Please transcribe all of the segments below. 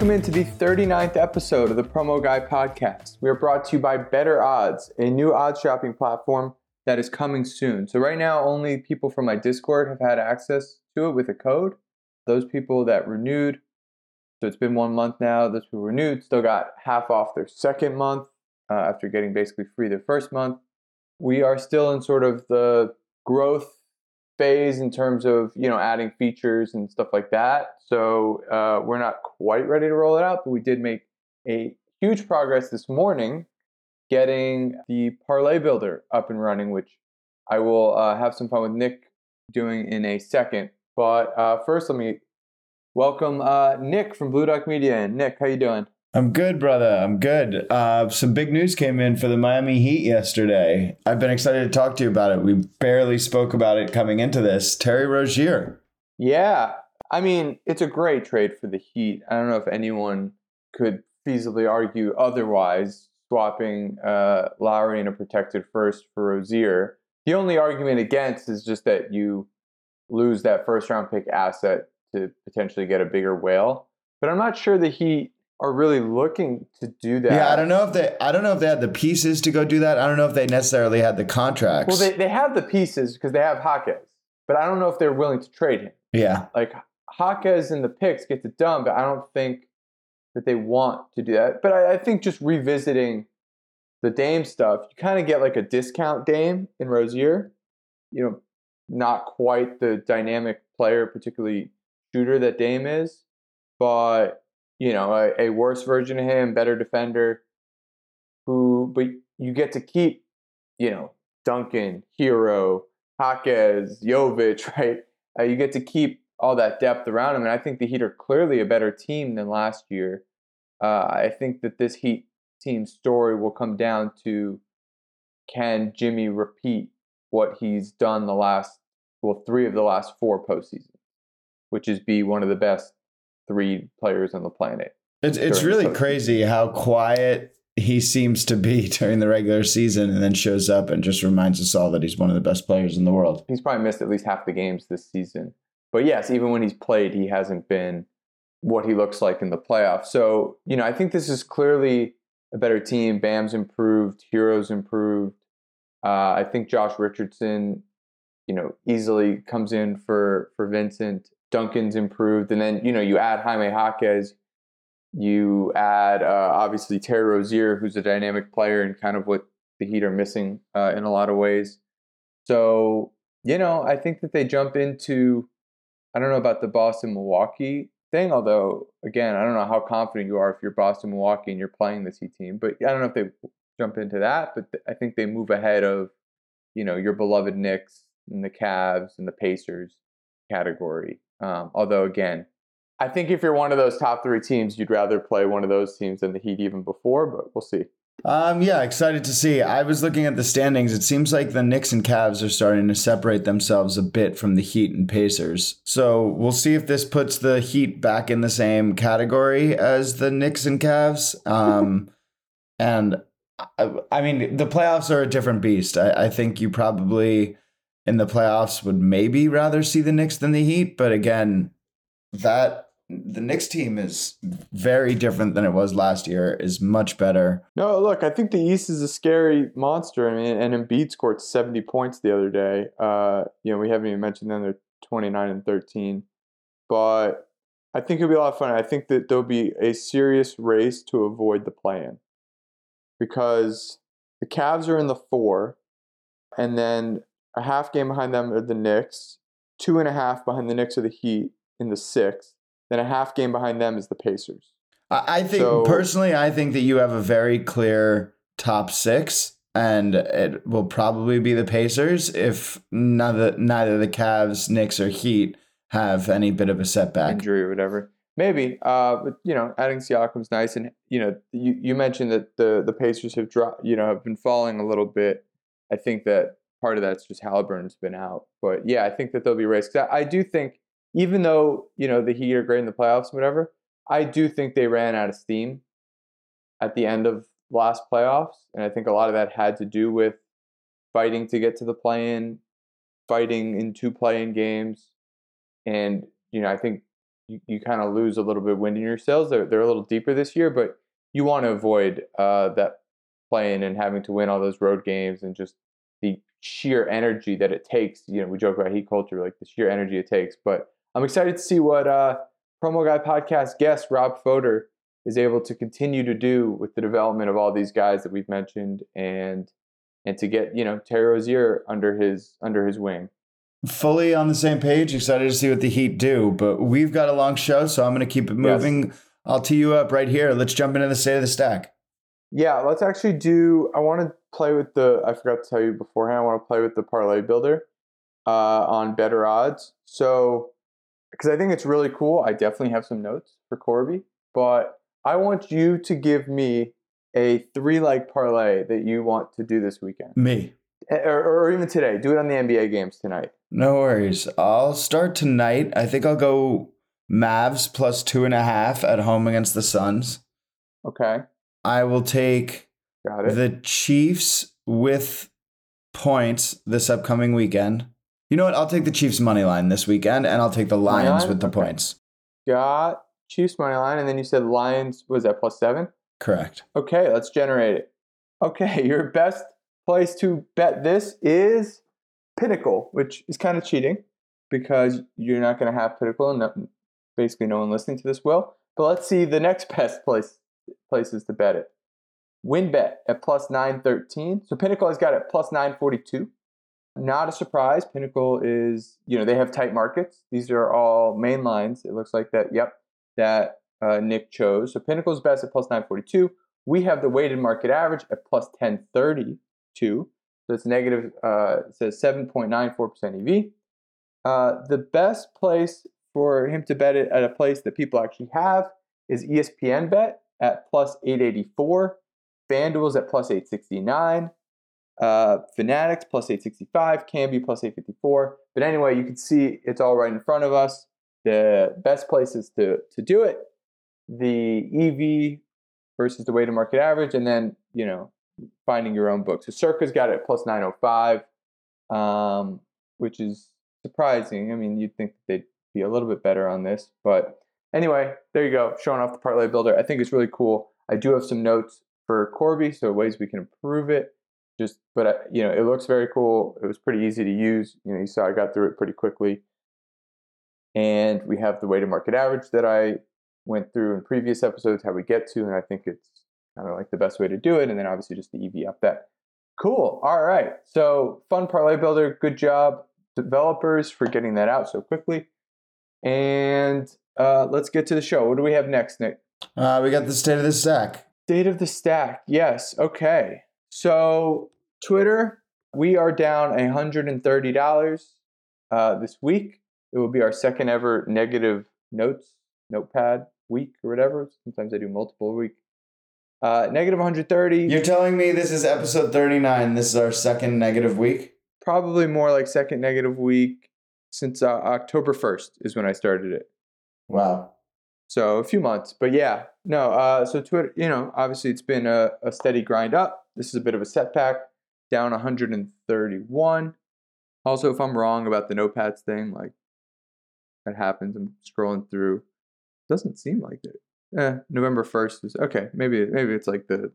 Welcome into the 39th episode of the Promo Guy podcast. We are brought to you by Better Odds, a new odds shopping platform that is coming soon. So, right now, only people from my Discord have had access to it with a code. Those people that renewed, so it's been one month now, those people renewed still got half off their second month uh, after getting basically free their first month. We are still in sort of the growth phase in terms of you know adding features and stuff like that. So uh, we're not quite ready to roll it out, but we did make a huge progress this morning getting the parlay builder up and running, which I will uh, have some fun with Nick doing in a second. But uh, first, let me welcome uh, Nick from Blue Duck Media. And Nick, how you doing? I'm good, brother. I'm good. Uh, some big news came in for the Miami Heat yesterday. I've been excited to talk to you about it. We barely spoke about it coming into this. Terry Rozier. Yeah. I mean, it's a great trade for the Heat. I don't know if anyone could feasibly argue otherwise, swapping uh, Lowry and a protected first for Rozier. The only argument against is just that you lose that first round pick asset to potentially get a bigger whale. But I'm not sure the Heat are really looking to do that. Yeah, I don't know if they I don't know if they had the pieces to go do that. I don't know if they necessarily had the contracts. Well, they, they have the pieces because they have Jaquez, but I don't know if they're willing to trade him. Yeah. Like Jaquez and the picks gets it done, but I don't think that they want to do that. But I, I think just revisiting the Dame stuff, you kind of get like a discount Dame in Rozier. You know, not quite the dynamic player, particularly shooter that Dame is, but you know, a, a worse version of him, better defender, who, but you get to keep, you know, Duncan, Herro, Jaquez, Jovic, right? Uh, you get to keep all that depth around him. And I think the Heat are clearly a better team than last year. Uh, I think that this Heat team story will come down to can Jimmy repeat what he's done the last, well, three of the last four postseasons, which is be one of the best three players on the planet. It's it's really crazy how quiet he seems to be during the regular season and then shows up and just reminds us all that he's one of the best players in the world. He's probably missed at least half the games this season. But yes, even when he's played, he hasn't been what he looks like in the playoffs. So, you know, I think this is clearly a better team. Bam's improved, Herro's improved. Uh, I think Josh Richardson, you know, easily comes in for for Vincent. Duncan's improved, and then you know you add Jaime Jaquez, you add uh, obviously Terry Rozier, who's a dynamic player and kind of what the Heat are missing uh, in a lot of ways. So you know I think that they jump into I don't know about the Boston Milwaukee thing, although again I don't know how confident you are if you're Boston Milwaukee and you're playing this Heat team, but I don't know if they jump into that, but I think they move ahead of you know your beloved Knicks and the Cavs and the Pacers category. Um, although, again, I think if you're one of those top three teams, you'd rather play one of those teams than the Heat even before, but we'll see. Um, yeah, excited to see. I was looking at the standings. It seems like the Knicks and Cavs are starting to separate themselves a bit from the Heat and Pacers. So we'll see if this puts the Heat back in the same category as the Knicks and Cavs. Um, and I, I, mean, the playoffs are a different beast. I, I think you probably in the playoffs would maybe rather see the Knicks than the Heat. But again, that the Knicks team is very different than it was last year. Is much better. No, look, I think the East is a scary monster. I mean, and Embiid scored seventy points the other day. Uh, you know, we haven't even mentioned them. They're twenty nine and thirteen, but I think it'll be a lot of fun. I think that there'll be a serious race to avoid the plan because the Cavs are in the four, and then a half game behind them are the Knicks. Two and a half behind the Knicks are the Heat in the sixth. Then a half game behind them is the Pacers. I think so, personally, I think that you have a very clear top six, and it will probably be the Pacers if neither neither the Cavs, Knicks, or Heat have any bit of a setback, injury or whatever. Maybe, uh, but you know, adding Siakam's nice, and you know, you, you mentioned that the the Pacers have dropped, you know, have been falling a little bit. I think that part of that's just Halliburton's been out. But yeah, I think that they'll be raised. I, I do think, even though you know the Heat are great in the playoffs, whatever, I do think they ran out of steam at the end of last playoffs, and I think a lot of that had to do with fighting to get to the play-in, fighting in two play-in games, and you know I think you, you kind of lose a little bit of wind in your sails. They're they're a little deeper this year, but you want to avoid uh, that play-in and having to win all those road games and just the sheer energy that it takes. You know, we joke about heat culture, like the sheer energy it takes. But I'm excited to see what uh, Promo Guy podcast guest Rob Fodor is able to continue to do with the development of all these guys that we've mentioned and and to get you know Terry Rozier under his under his wing. Fully on the same page. Excited to see what the Heat do, but we've got a long show, so I'm going to keep it moving. Yes. I'll tee you up right here. Let's jump into the state of the stack. Yeah, let's actually do. I want to play with the. I forgot to tell you beforehand. I want to play with the parlay builder uh, on better odds. So, because I think it's really cool. I definitely have some notes for Corby, but I want you to give me a three leg parlay that you want to do this weekend. Me. Or, or even today. Do it on the NBA games tonight. No worries. I'll start tonight. I think I'll go Mavs plus two and a half at home against the Suns. Okay. I will take the Chiefs with points this upcoming weekend. You know what? I'll take the Chiefs money line this weekend, and I'll take the Lions with the okay. points. Got Chiefs money line, and then you said Lions was that plus seven? Correct. Okay, let's generate it. Okay, your best place to bet this is Pinnacle, which is kind of cheating because you're not going to have Pinnacle, and no, basically no one listening to this will. But let's see the next best place places to bet it. WynnBET at plus 913. So Pinnacle has got it plus 942. Not a surprise. Pinnacle is, you know, they have tight markets. These are all main lines. It looks like that, yep, that uh, Nick chose. So Pinnacle's best at plus 942. We have the weighted market average at plus 1032. So it's negative, uh, it says 7.94% EV. Uh, the best place for him to bet it at a place that people actually have is ESPN Bet at plus 884. FanDuel's at plus 869. Uh, Fanatics plus 865. Kambi plus 854. But anyway, you can see it's all right in front of us. The best places to, to do it the EV versus the weighted market average, and then, you know, finding your own book. So Circa's got it plus 905, um, which is surprising. I mean, you'd think they'd be a little bit better on this. But anyway, there you go, showing off the parlay builder. I think it's really cool. I do have some notes for Corby, so ways we can improve it. Just, but uh, you know, it looks very cool. It was pretty easy to use. You know, you saw I got through it pretty quickly. And we have the weighted market average that I went through in previous episodes, how we get to, and I think it's kind of like the best way to do it. And then obviously just the EV up that. Cool. All right. So fun parlay builder. Good job, developers, for getting that out so quickly. And uh, let's get to the show. What do we have next, Nick? Uh, we got the state of the stack. State of the stack. Yes. Okay. So Twitter, we are down $130 uh, this week. It will be our second ever negative notes notepad week or whatever. Sometimes I do multiple a week. Uh, negative 130. You're telling me this is episode 39. This is our second negative week? Probably more like second negative week since uh, October 1st is when I started it. Wow. So a few months, but yeah, no. Uh, so Twitter, you know, obviously it's been a, a steady grind up. This is a bit of a setback, down 131. Also, if I'm wrong about the notepads thing, like that happens. I'm scrolling through. Doesn't seem like it. Eh, November 1st is okay. Maybe maybe it's like the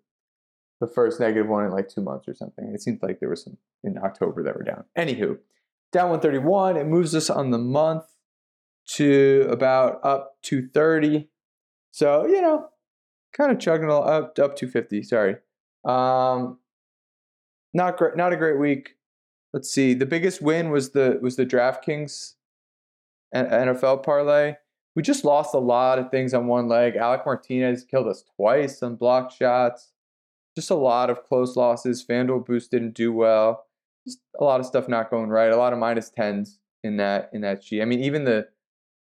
the first negative one in like two months or something. It seems like there was some in October that were down. Anywho, down 131. It moves us on the month to about up 230. So, you know, kind of chugging up up 250. Sorry. Um, not great. Not a great week. Let's see. The biggest win was the was the DraftKings NFL parlay. We just lost a lot of things on one leg. Alec Martinez killed us twice on block shots. Just a lot of close losses. FanDuel Boost didn't do well just a lot of stuff not going right. A lot of minus tens in that in that sheet. I mean, even the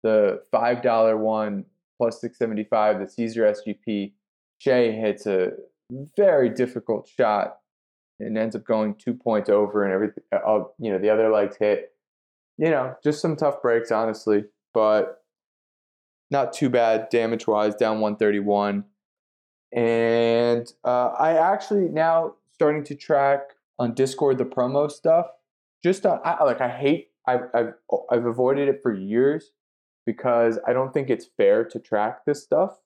the five dollar one plus six seventy five, the Caesar SGP, Shai hits a very difficult shot and ends up going two points over, and everything. Uh, you know, the other legs hit. You know, just some tough breaks, honestly, but not too bad damage wise. Down one thirty one, and uh, I actually now starting to track on Discord the promo stuff. Just on I, like I hate I've, I've I've avoided it for years because I don't think it's fair to track this stuff.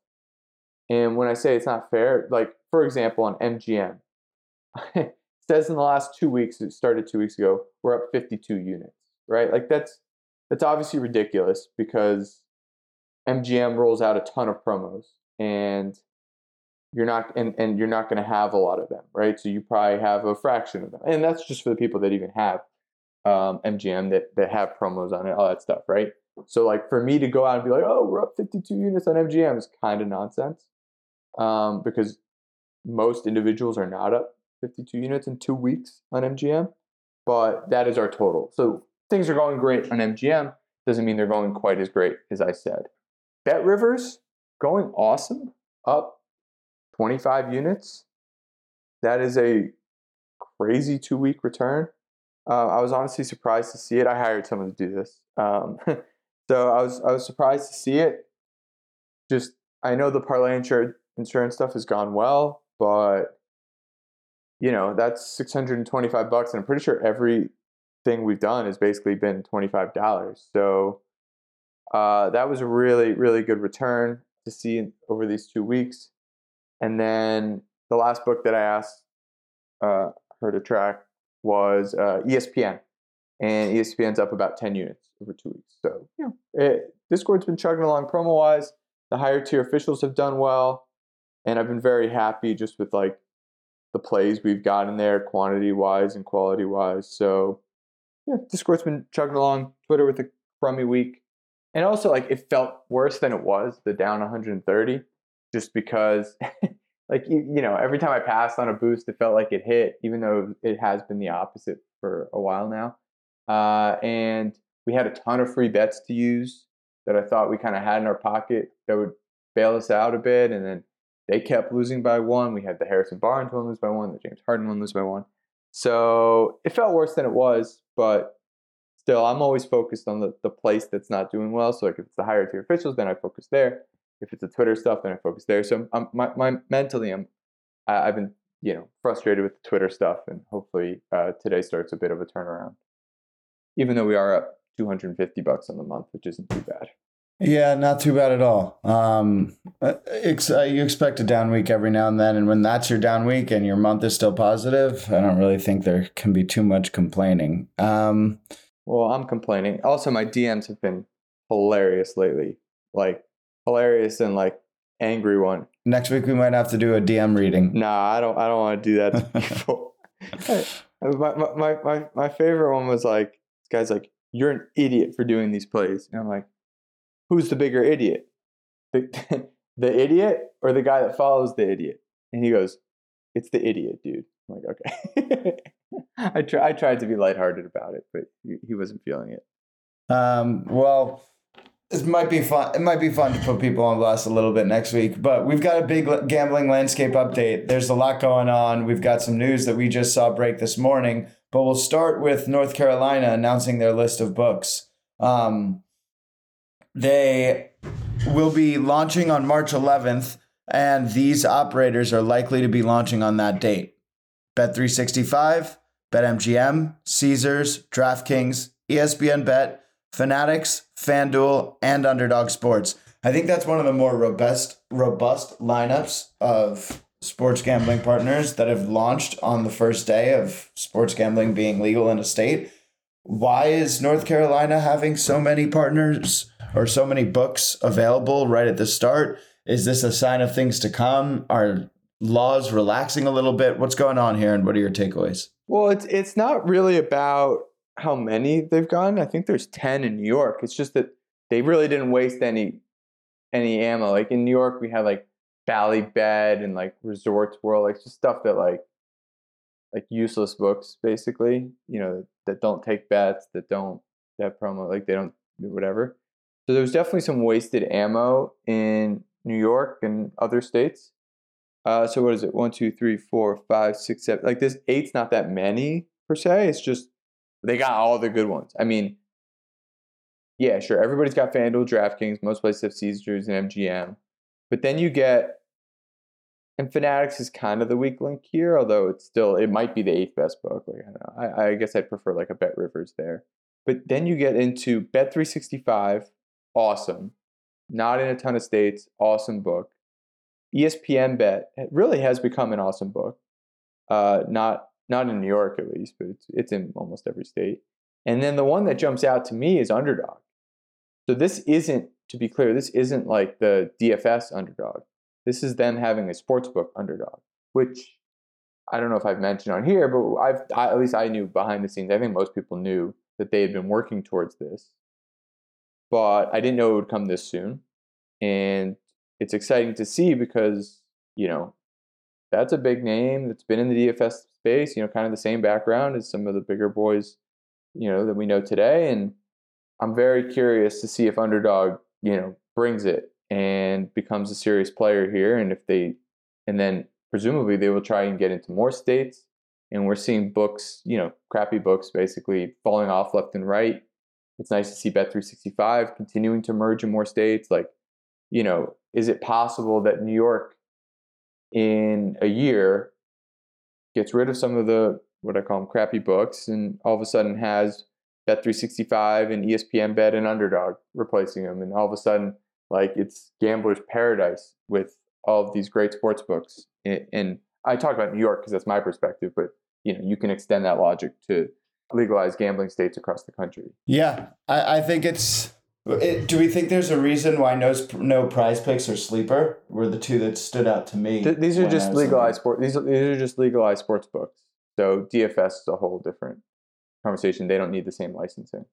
And when I say it's not fair, like for example, on MGM, it says in the last two weeks, it started two weeks ago, we're up 52 units, right? Like that's that's obviously ridiculous because MGM rolls out a ton of promos and you're not and, and you're not going to have a lot of them, right? So you probably have a fraction of them. And that's just for the people that even have um, MGM that, that have promos on it, all that stuff, right? So like for me to go out and be like, oh, we're up 52 units on MGM is kind of nonsense um, because most individuals are not up 52 units in two weeks on MGM, but that is our total. So things are going great on MGM doesn't mean they're going quite as great as I said. Bet Rivers going awesome, up 25 units. That is a crazy two week return. Uh, I was honestly surprised to see it. I hired someone to do this, um, so I was I was surprised to see it. Just I know the parlay insur- insurance stuff has gone well, but you know that's 625 bucks, and I'm pretty sure everything we've done has basically been 25 dollars. So uh, that was a really really good return to see over these two weeks. And then the last book that I asked uh, her to track was uh, ESPN, and ESPN's up about 10 units over two weeks. So, yeah, it, Discord's been chugging along promo wise. The higher tier officials have done well, and I've been very happy just with like the plays we've got in there, quantity wise and quality wise. So, yeah, Discord's been chugging along. Twitter with a crummy week, and also like it felt worse than it was. The down 130, just because like you, you know every time i passed on a boost it felt like it hit even though it has been the opposite for a while now uh, and we had a ton of free bets to use that i thought we kind of had in our pocket that would bail us out a bit and then they kept losing by one we had the harrison barnes one lose by one the james harden one lose by one so it felt worse than it was but still i'm always focused on the, the place that's not doing well so like if it's the higher tier officials then i focus there if it's the Twitter stuff, then I focus there. So I'm, my, my mentally, I'm I, have been you know frustrated with the Twitter stuff, and hopefully uh, today starts a bit of a turnaround. Even though we are up 250 bucks on the month, which isn't too bad. Yeah, not too bad at all. Um, uh, ex- uh, you expect a down week every now and then, and when that's your down week and your month is still positive, I don't really think there can be too much complaining. Um, well, I'm complaining. Also, my DMs have been hilarious lately. Like hilarious and like angry one. Next week we might have to do a DM reading. Nah, I don't. I don't want to do that. my, my my my favorite one was like, this guy's like, "You're an idiot for doing these plays," and I'm like, "Who's the bigger idiot, the the idiot or the guy that follows the idiot?" And he goes, "It's the idiot, dude." I'm like, okay. I try. I tried to be lighthearted about it, but he, he wasn't feeling it. Um. Well it might be fun. It might be fun to put people on blast a little bit next week, but we've got a big gambling landscape update. There's a lot going on. We've got some news that we just saw break this morning, but we'll start with North Carolina announcing their list of books. Um, they will be launching on March 11th, and these operators are likely to be launching on that date. Bet365, BetMGM, Caesars, DraftKings, ESPN Bet Fanatics, FanDuel, and Underdog Sports. I think that's one of the more robust robust lineups of sports gambling partners that have launched on the first day of sports gambling being legal in a state. Why is North Carolina having so many partners or so many books available right at the start? Is this a sign of things to come? Are laws relaxing a little bit? What's going on here and what are your takeaways? Well, it's it's not really about how many they've gotten. I think there's 10 in New York. It's just that they really didn't waste any any ammo. Like in New York, we had like Bally Bet and like Resorts World, like just stuff that like like useless books basically. You know that don't take bets, that don't that promo, like they don't do whatever. So there's definitely some wasted ammo in New York and other states. Uh, so what is it? One, two, three, four, five, six, seven. Like this eight's not that many per se. It's just they got all the good ones. I mean, yeah, sure. Everybody's got FanDuel, DraftKings. Most places have Caesars and MGM. But then you get, and Fanatics is kind of the weak link here, although it's still, it might be the eighth best book. Like, I. I, I guess I'd prefer like a Bet Rivers there. But then you get into Bet365, awesome. Not in a ton of states, awesome book. ESPN Bet really has become an awesome book. Uh, not not in New York at least, but it's it's in almost every state. And then the one that jumps out to me is Underdog. So this isn't, to be clear, this isn't like the DFS Underdog. This is them having a sportsbook Underdog, which I don't know if I've mentioned on here, but I've I, at least I knew behind the scenes. I think most people knew that they had been working towards this, but I didn't know it would come this soon, and it's exciting to see because you know that's a big name that's been in the DFS space. You know, kind of the same background as some of the bigger boys, you know, that we know today, and I'm very curious to see if Underdog, you know, brings it and becomes a serious player here, and if they, and then presumably they will try and get into more states. And we're seeing books, you know, crappy books basically falling off left and right. It's nice to see Bet365 continuing to merge in more states. Like, you know, is it possible that New York in a year gets rid of some of the what I call them crappy books and all of a sudden has Bet365 and ESPN Bet and Underdog replacing them. And all of a sudden, like it's gambler's paradise with all of these great sports books. And I talk about New York because that's my perspective, but you know you can extend that logic to legalized gambling states across the country. Yeah, I, I think it's. It, do we think there's a reason why no no PrizePicks or sleeper were the two that stood out to me? Th- these are just legalized sport. These are, these are just legalized sports books. So DFS is a whole different conversation. They don't need the same licensing.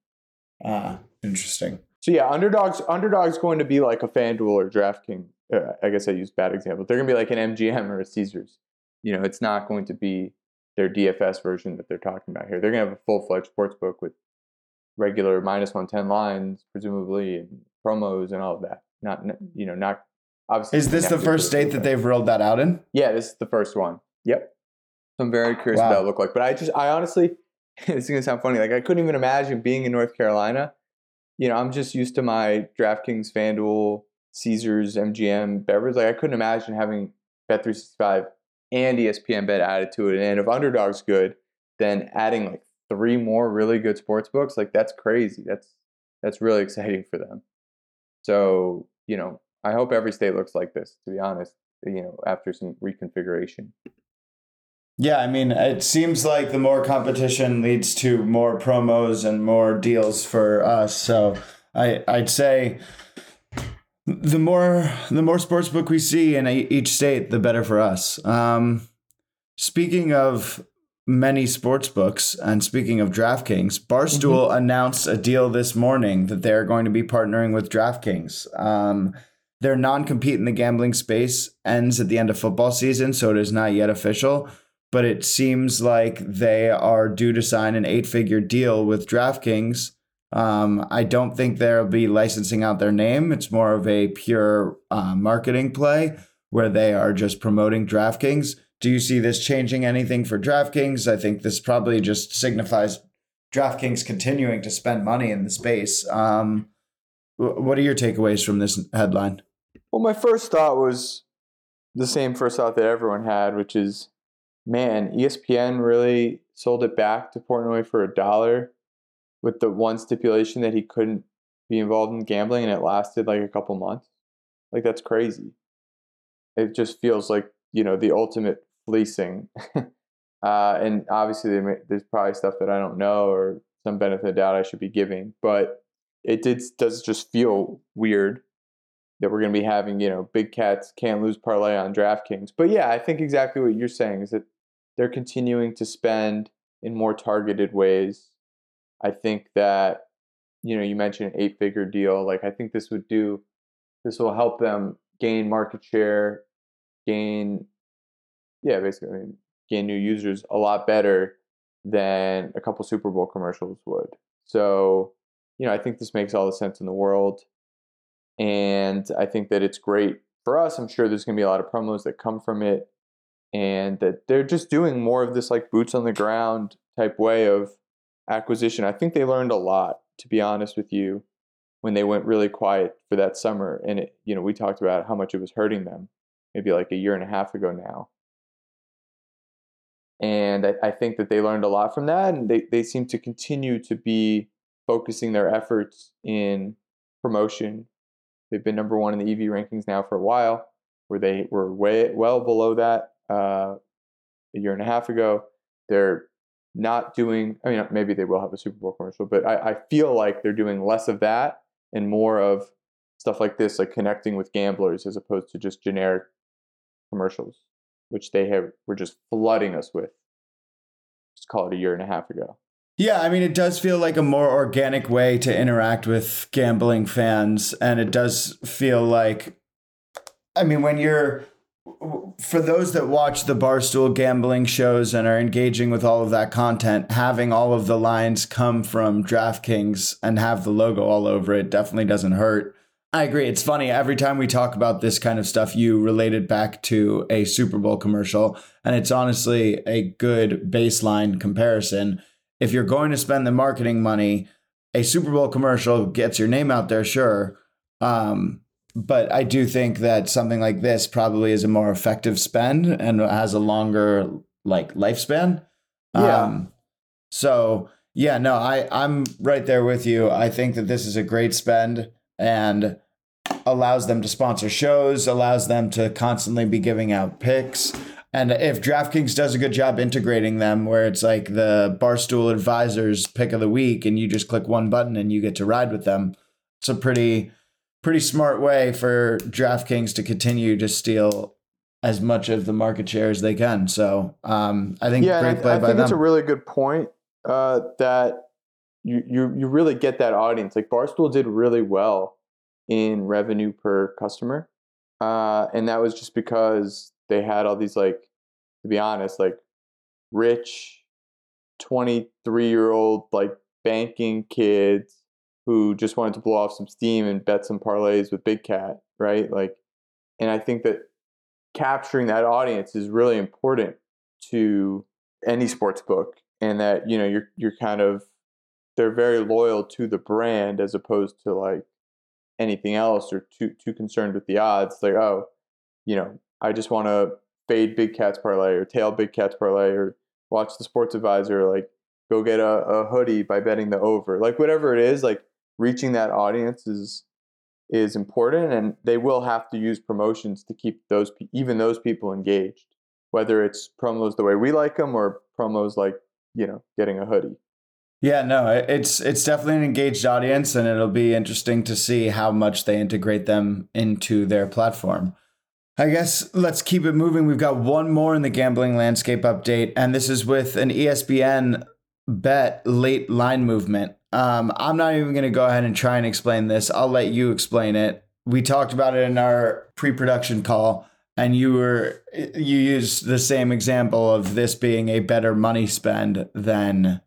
Ah, interesting. So yeah, underdogs underdogs going to be like a FanDuel or DraftKings uh, I guess I use bad example. They're going to be like an MGM or a Caesars. You know, it's not going to be their DFS version that they're talking about here. They're going to have a full fledged sports book with regular minus 110 lines, presumably, and promos and all of that. Not, mm-hmm. you know, not obviously. Is this the first state that they've rolled that out in? Yeah, this is the first one. Yep. So I'm very curious wow. what that look like. But I just, I honestly, this is going to sound funny. Like, I couldn't even imagine being in North Carolina. You know, I'm just used to my DraftKings, FanDuel, Caesars, MGM, Bet Rivers. Like I couldn't imagine having Bet365 and ESPN Bet added to it. And if Underdog's good, then adding like three more really good sports books, like that's crazy. That's that's really exciting for them. So, you know, I hope every state looks like this, to be honest, you know, after some reconfiguration. Yeah, I mean, it seems like the more competition leads to more promos and more deals for us. So I, I'd say the more the more sportsbook we see in each state, the better for us. Um, speaking of many sports books and speaking of DraftKings, Barstool mm-hmm. announced a deal this morning that they're going to be partnering with DraftKings. Um, their non-compete in the gambling space ends at the end of football season, so it is not yet official. But it seems like they are due to sign an eight-figure deal with DraftKings um, I don't think they'll be licensing out their name. It's more of a pure uh, marketing play where they are just promoting DraftKings. Do you see this changing anything for DraftKings? I think this probably just signifies DraftKings continuing to spend money in the space. Um, what are your takeaways from this headline? Well, my first thought was the same first thought that everyone had, which is, man, ESPN really sold it back to Portnoy for a dollar with the one stipulation that he couldn't be involved in gambling and it lasted like a couple months. Like that's crazy. It just feels like, you know, the ultimate fleecing. uh, and obviously there's probably stuff that I don't know or some benefit of doubt I should be giving, but it did does just feel weird that we're going to be having, you know, big cats can't lose parlay on DraftKings. But yeah, I think exactly what you're saying is that they're continuing to spend in more targeted ways I think that you know you mentioned an eight figure deal. Like I think this would do this will help them gain market share, gain yeah, basically I mean, gain new users a lot better than a couple Super Bowl commercials would. So, you know, I think this makes all the sense in the world. And I think that it's great for us. I'm sure there's going to be a lot of promos that come from it and that they're just doing more of this like boots on the ground type way of acquisition. I think they learned a lot, to be honest with you, when they went really quiet for that summer. And it, you know, we talked about how much it was hurting them, maybe like a year and a half ago now. And I, I think that they learned a lot from that, and they, they seem to continue to be focusing their efforts in promotion. They've been number one in the EV rankings now for a while, where they were way well below that uh, a year and a half ago. They're not doing. I mean, maybe they will have a Super Bowl commercial, but I, I feel like they're doing less of that and more of stuff like this, like connecting with gamblers as opposed to just generic commercials, which they have were just flooding us with. Just call it a year and a half ago. Yeah, I mean, it does feel like a more organic way to interact with gambling fans. And it does feel like, I mean, when you're, for those that watch the Barstool gambling shows and are engaging with all of that content, having all of the lines come from DraftKings and have the logo all over it definitely doesn't hurt. I agree. It's funny. Every time we talk about this kind of stuff, you relate it back to a Super Bowl commercial. And it's honestly a good baseline comparison if you're going to spend the marketing money, a Super Bowl commercial gets your name out there, sure. Um, but I do think that something like this probably is a more effective spend and has a longer like lifespan. Yeah. Um, so yeah, no, I I'm right there with you. I think that this is a great spend and allows them to sponsor shows, allows them to constantly be giving out picks. And if DraftKings does a good job integrating them, where it's like the Barstool Advisors pick of the week, and you just click one button and you get to ride with them, it's a pretty, pretty smart way for DraftKings to continue to steal as much of the market share as they can. So um, I think yeah, great play I, I by think them. it's a really good point uh, that you, you you really get that audience. Like Barstool did really well in revenue per customer, uh, and that was just because they had all these like to be honest like rich 23 year old like banking kids who just wanted to blow off some steam and bet some parlays with big cat right like and i think that capturing that audience is really important to any sports book and that you know you're you're kind of they're very loyal to the brand as opposed to like anything else or too too concerned with the odds like oh you know I just want to fade big cats parlay or tail big cats parlay or watch the sports advisor, like go get a, a hoodie by betting the over. Like whatever it is, like reaching that audience is is important and they will have to use promotions to keep those even those people engaged whether it's promos the way we like them or promos like you know getting a hoodie yeah no it's it's definitely an engaged audience and it'll be interesting to see how much they integrate them into their platform I guess let's keep it moving. We've got one more in the gambling landscape update, and this is with an ESPN bet late line movement. Um, I'm not even going to go ahead and try and explain this. I'll let you explain it. We talked about it in our pre-production call, and you were you used the same example of this being a better money spend than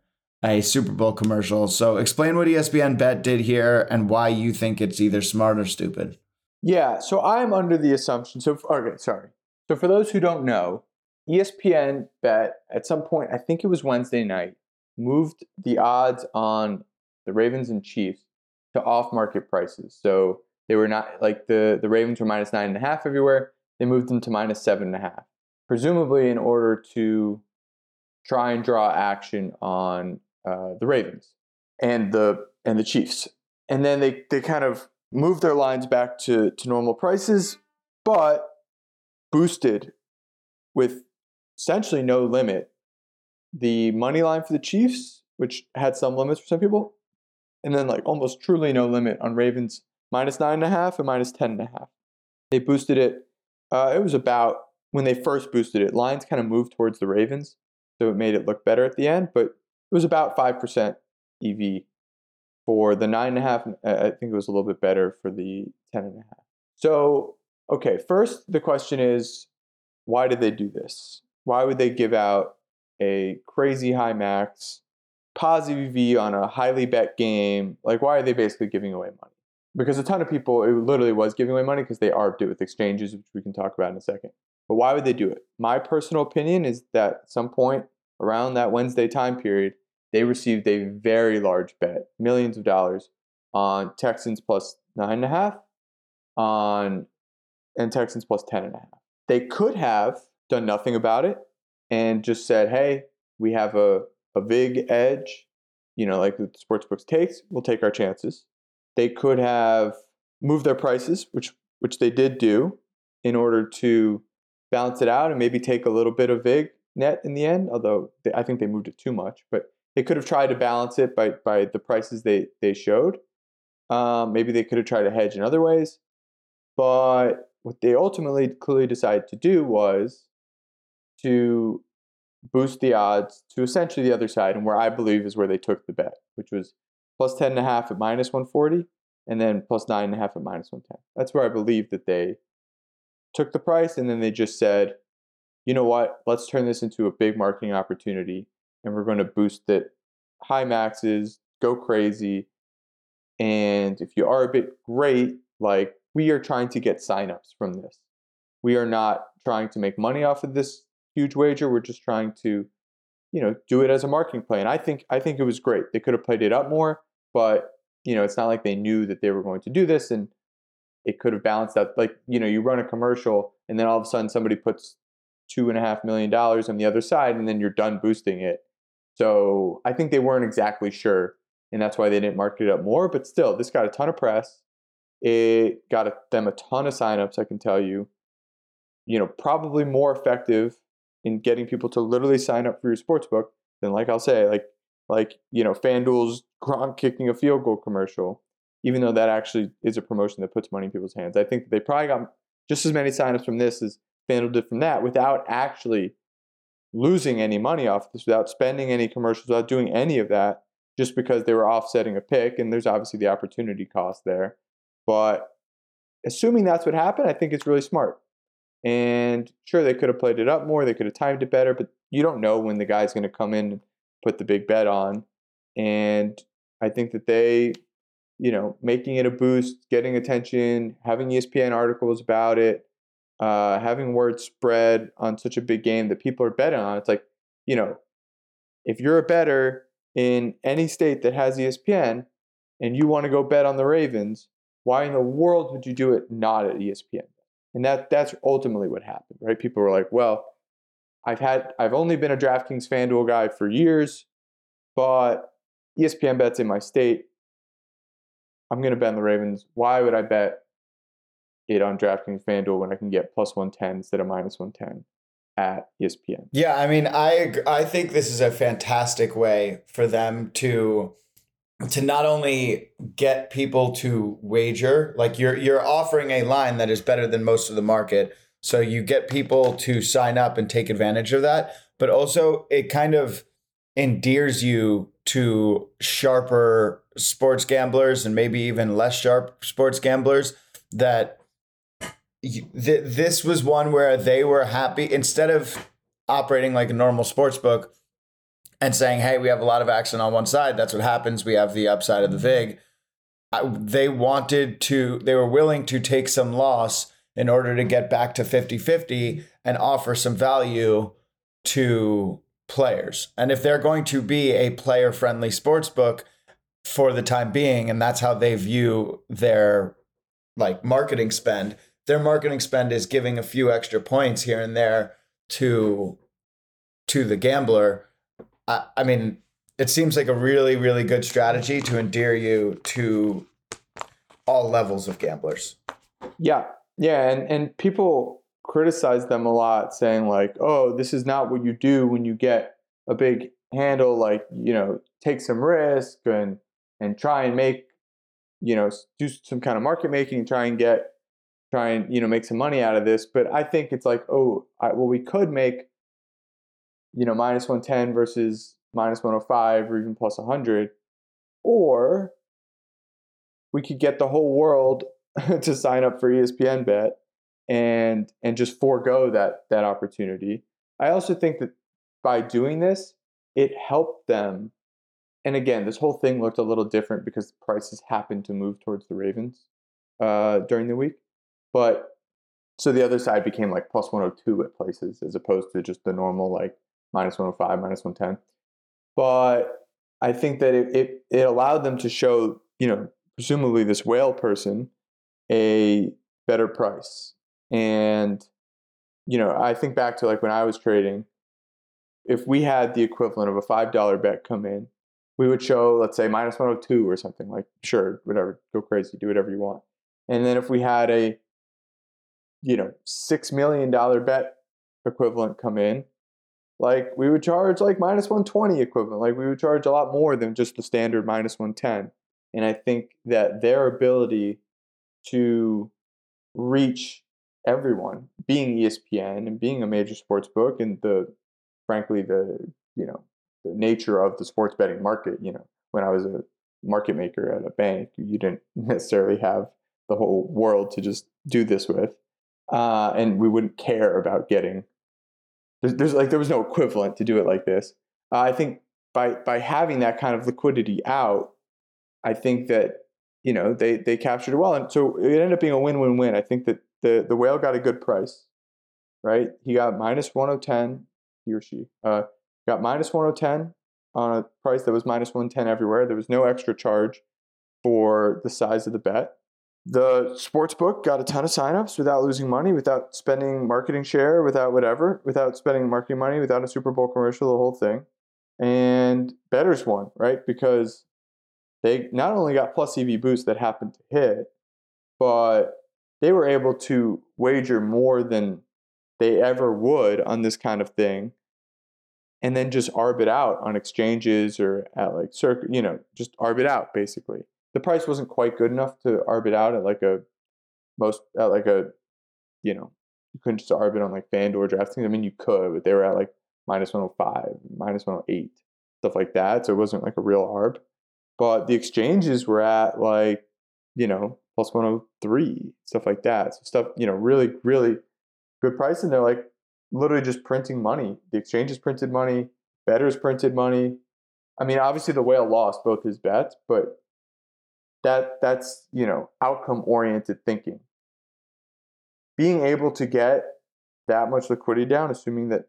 a Super Bowl commercial. So explain what ESPN bet did here and why you think it's either smart or stupid. Yeah, so I'm under the assumption. So, okay, sorry. So, for those who don't know, ESPN bet at some point, I think it was Wednesday night, moved the odds on the Ravens and Chiefs to off market prices. So, they were not like the, the Ravens were minus nine and a half everywhere. They moved them to minus seven and a half, presumably in order to try and draw action on uh, the Ravens and the and the Chiefs. And then they, they kind of moved their lines back to, to normal prices, but boosted with essentially no limit the money line for the Chiefs, which had some limits for some people, and then like almost truly no limit on Ravens minus nine and a half and minus ten and a half. They boosted it. Uh, it was about when they first boosted it. Lines kind of moved towards the Ravens, so it made it look better at the end. But it was about five percent EV for the nine and a half, I think it was a little bit better for the ten and a half. So, okay, first the question is, why did they do this? Why would they give out a crazy high max, positive EV on a highly bet game? Like, why are they basically giving away money? Because a ton of people, it literally was giving away money because they arbed it with exchanges, which we can talk about in a second. But why would they do it? My personal opinion is that at some point around that Wednesday time period, they received a very large bet, millions of dollars, on Texans plus nine and a half, on and Texans plus ten and a half. They could have done nothing about it and just said, "Hey, we have a a big edge, you know, like the sports books takes. We'll take our chances." they could have moved their prices, which which they did do, in order to balance it out and maybe take a little bit of vig net in the end. Although they, I think they moved it too much, but they could have tried to balance it by by the prices they they showed. Um, maybe they could have tried to hedge in other ways, but what they ultimately clearly decided to do was to boost the odds to essentially the other side, and where I believe is where they took the bet, which was plus 10 and a half at minus 140, and then plus nine and a half at minus 110. That's where I believe that they took the price, and then they just said, you know what, let's turn this into a big marketing opportunity, and we're going to boost it high maxes, go crazy. And if you are a bit great, like we are trying to get signups from this. We are not trying to make money off of this huge wager. We're just trying to, you know, do it as a marketing play. And I think I think it was great. They could have played it up more, but you know, it's not like they knew that they were going to do this and it could have balanced out like, you know, you run a commercial and then all of a sudden somebody puts two and a half million dollars on the other side and then you're done boosting it. So I think they weren't exactly sure. And that's why they didn't market it up more. But still, this got a ton of press. It got them a ton of signups, I can tell you. You know, probably more effective in getting people to literally sign up for your sports book than like I'll say, like like, you know, FanDuel's Gronk kicking a field goal commercial, even though that actually is a promotion that puts money in people's hands. I think they probably got just as many signups from this as FanDuel did from that without actually losing any money off this, without spending any commercials, without doing any of that, just because they were offsetting a pick. And there's obviously the opportunity cost there. But assuming that's what happened, I think it's really smart. And sure, they could have played it up more, they could have timed it better, but you don't know when the guy's going to come in and put the big bet on. And I think that they, you know, making it a boost, getting attention, having ESPN articles about it, uh, having word spread on such a big game that people are betting on. It's like, you know, if you're a better in any state that has ESPN and you want to go bet on the Ravens, why in the world would you do it not at ESPN? And that that's ultimately what happened, right? People were like, well, I've had I've only been a DraftKings FanDuel guy for years, but ESPN bets in my state. I'm gonna bet on the Ravens. Why would I bet it on DraftKings FanDuel when I can get plus 110 instead of minus 110 at ESPN? Yeah, I mean, I I think this is a fantastic way for them to to not only get people to wager, like you're you're offering a line that is better than most of the market, so you get people to sign up and take advantage of that, but also it kind of endears you to sharper sports gamblers and maybe even less sharp sports gamblers that th- this was one where they were happy instead of operating like a normal sports book and saying, hey, we have a lot of action on one side. That's what happens. We have the upside of the VIG. They wanted to, they were willing to take some loss in order to get back to 50 50 and offer some value to players. And if they're going to be a player friendly sports book for the time being, and that's how they view their like marketing spend, their marketing spend is giving a few extra points here and there to to the gambler I, I mean, it seems like a really, really good strategy to endear you to all levels of gamblers. Yeah. Yeah. And, and people criticize them a lot, saying, like, oh, this is not what you do when you get a big handle, like, you know, take some risk and and try and make, you know, do some kind of market making, try and get try and you know make some money out of this but i think it's like oh I, well we could make you know, minus 110 versus minus 105 or even plus 100. Or we could get the whole world to sign up for ESPN bet and and just forego that that opportunity. I also think that by doing this, it helped them. And again, this whole thing looked a little different because prices happened to move towards the Ravens uh, during the week. But so the other side became like plus 102 at places as opposed to just the normal like minus 105, minus 110. But I think that it, it, it allowed them to show, you know, presumably this whale person a better price. And, you know, I think back to like when I was trading, if we had the equivalent of a $5 bet come in we would show, let's say, minus 102 or something like, sure, whatever, go crazy, do whatever you want. And then if we had a, you know, $6 million bet equivalent come in, like we would charge like minus 120 equivalent. Like we would charge a lot more than just the standard minus 110. And I think that their ability to reach everyone, being ESPN and being a major sports book and the frankly the you know the nature of the sports betting market. You know, when I was a market maker at a bank, you didn't necessarily have the whole world to just do this with, uh, and we wouldn't care about getting. There's, there's like there was no equivalent to do it like this. Uh, I think by by having that kind of liquidity out, I think that you know they they captured it well, and so it ended up being a win win win. I think that the the whale got a good price, right? He got minus one hundred ten, he or she. Uh, got minus 110 on a price that was minus 110 everywhere. There was no extra charge for the size of the bet. The sports book got a ton of signups without losing money, without spending marketing share, without whatever, without spending marketing money, without a Super Bowl commercial, the whole thing. And bettors won, right? Because they not only got plus EV boost that happened to hit, but they were able to wager more than they ever would on this kind of thing and then just arb it out on exchanges or at like Circa, you know, just arb it out basically. The price wasn't quite good enough to arb it out at like a most at like a you know, you couldn't just arb it on like FanDuel or DraftKings. I mean, you could, but they were at like minus 105, minus 108, stuff like that. So it wasn't like a real arb. But the exchanges were at like, you know, plus 103, stuff like that. So stuff, you know, really, really good price. And they're like, literally just printing money. The exchanges printed money, betters printed money. I mean, obviously the whale lost both his bets, but that that's you know outcome oriented thinking. Being able to get that much liquidity down, assuming that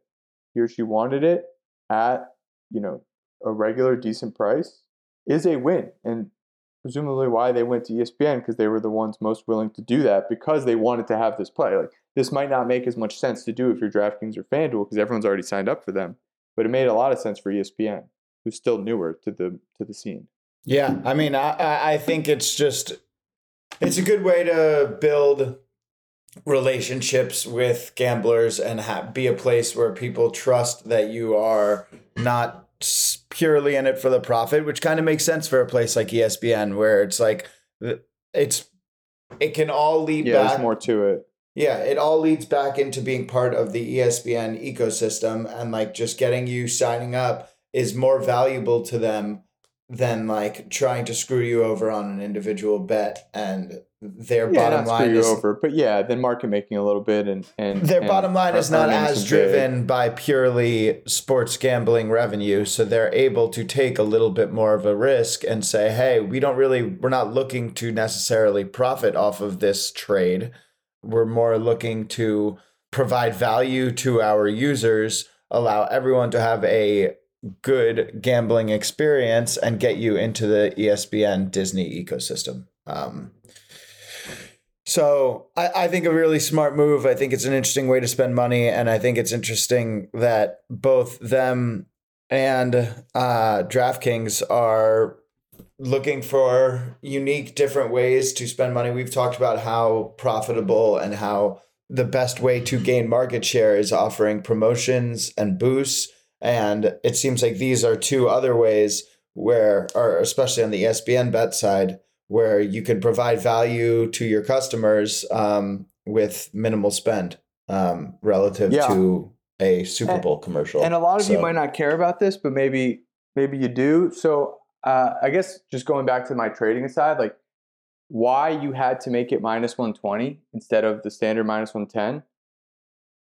he or she wanted it at you know a regular decent price, is a win, and presumably why they went to ESPN because they were the ones most willing to do that because they wanted to have this play. Like this might not make as much sense to do if you're DraftKings or FanDuel because everyone's already signed up for them, but it made a lot of sense for ESPN, who's still newer to the to the scene. Yeah, I mean, I I think it's just it's a good way to build relationships with gamblers and have, be a place where people trust that you are not purely in it for the profit, which kind of makes sense for a place like ESPN where it's like it's it can all lead yeah, back. There's more to it. Yeah, it all leads back into being part of the ESPN ecosystem and like just getting you signing up is more valuable to them than like trying to screw you over on an individual bet and their yeah, bottom line is over, but yeah, then market making a little bit and and their and bottom line is not as driven big. by purely sports gambling revenue, so they're able to take a little bit more of a risk and say, "Hey, we don't really we're not looking to necessarily profit off of this trade." We're more looking to provide value to our users, allow everyone to have a good gambling experience, and get you into the ESPN Disney ecosystem. Um, so I, I think a really smart move. I think it's an interesting way to spend money, and I think it's interesting that both them and uh, DraftKings are looking for unique, different ways to spend money. We've talked about how profitable and how the best way to gain market share is offering promotions and boosts. And it seems like these are two other ways where, or especially on the ESPN bet side, where you can provide value to your customers um, with minimal spend um, relative yeah. to a Super Bowl and, commercial. And a lot of so. you might not care about this, but maybe maybe you do. So uh, I guess just going back to my trading side, like why you had to make it minus 120 instead of the standard minus 110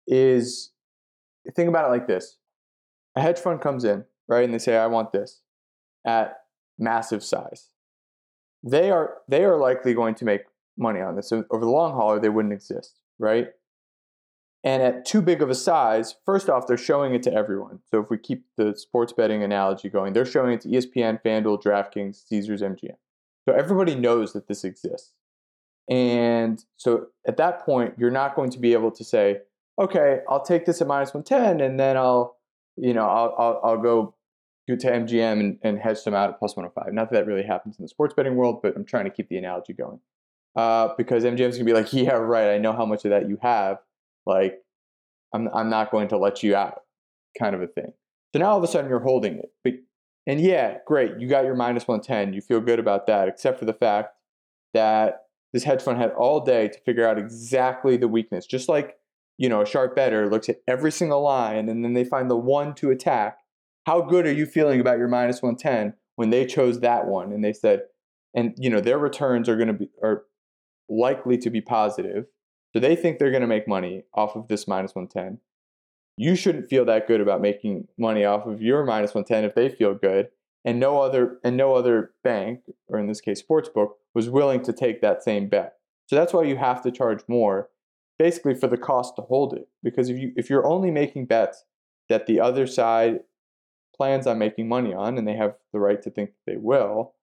is think about it like this a hedge fund comes in, right? And they say, I want this at massive size. They are they are likely going to make money on this. So over the long haul, they wouldn't exist, right? And at too big of a size, first off, they're showing it to everyone. So if we keep the sports betting analogy going, they're showing it to ESPN, FanDuel, DraftKings, Caesars, MGM. So everybody knows that this exists. And so at that point, you're not going to be able to say, okay, I'll take this at minus 110 and then I'll, you know, I'll, I'll, I'll go to MGM and, and hedge them out at plus 105. Not that that really happens in the sports betting world, but I'm trying to keep the analogy going. Uh, because MGM's gonna be like, yeah, right. I know how much of that you have. Like, I'm I'm not going to let you out, kind of a thing. So now all of a sudden you're holding it. But, and yeah, great. You got your minus 110. You feel good about that, except for the fact that this hedge fund had all day to figure out exactly the weakness. Just like, you know, a sharp better looks at every single line and then they find the one to attack. How good are you feeling about your minus 110 when they chose that one and they said, and you know, their returns are going to be are likely to be positive. So they think they're going to make money off of this minus 110. You shouldn't feel that good about making money off of your minus 110 if they feel good and no other and no other bank or in this case sportsbook was willing to take that same bet so that's why you have to charge more basically for the cost to hold it because if you if you're only making bets that the other side plans on making money on and they have the right to think they will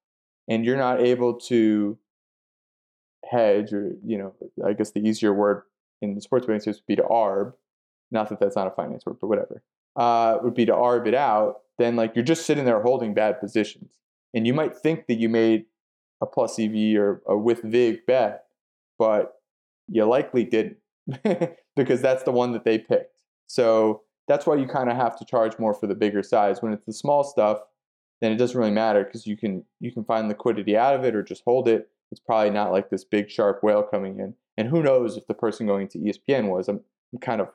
and you're not able to hedge or you know i guess the easier word in the sports betting space would be to arb not that that's not a finance word but whatever uh, would be to arb it out then like you're just sitting there holding bad positions. And you might think that you made a plus EV or a with VIG bet, but you likely didn't because that's the one that they picked. So that's why you kind of have to charge more for the bigger size. When it's the small stuff, then it doesn't really matter because you can you can find liquidity out of it or just hold it. It's probably not like this big sharp whale coming in. And who knows if the person going to ESPN was. I'm, I'm kind of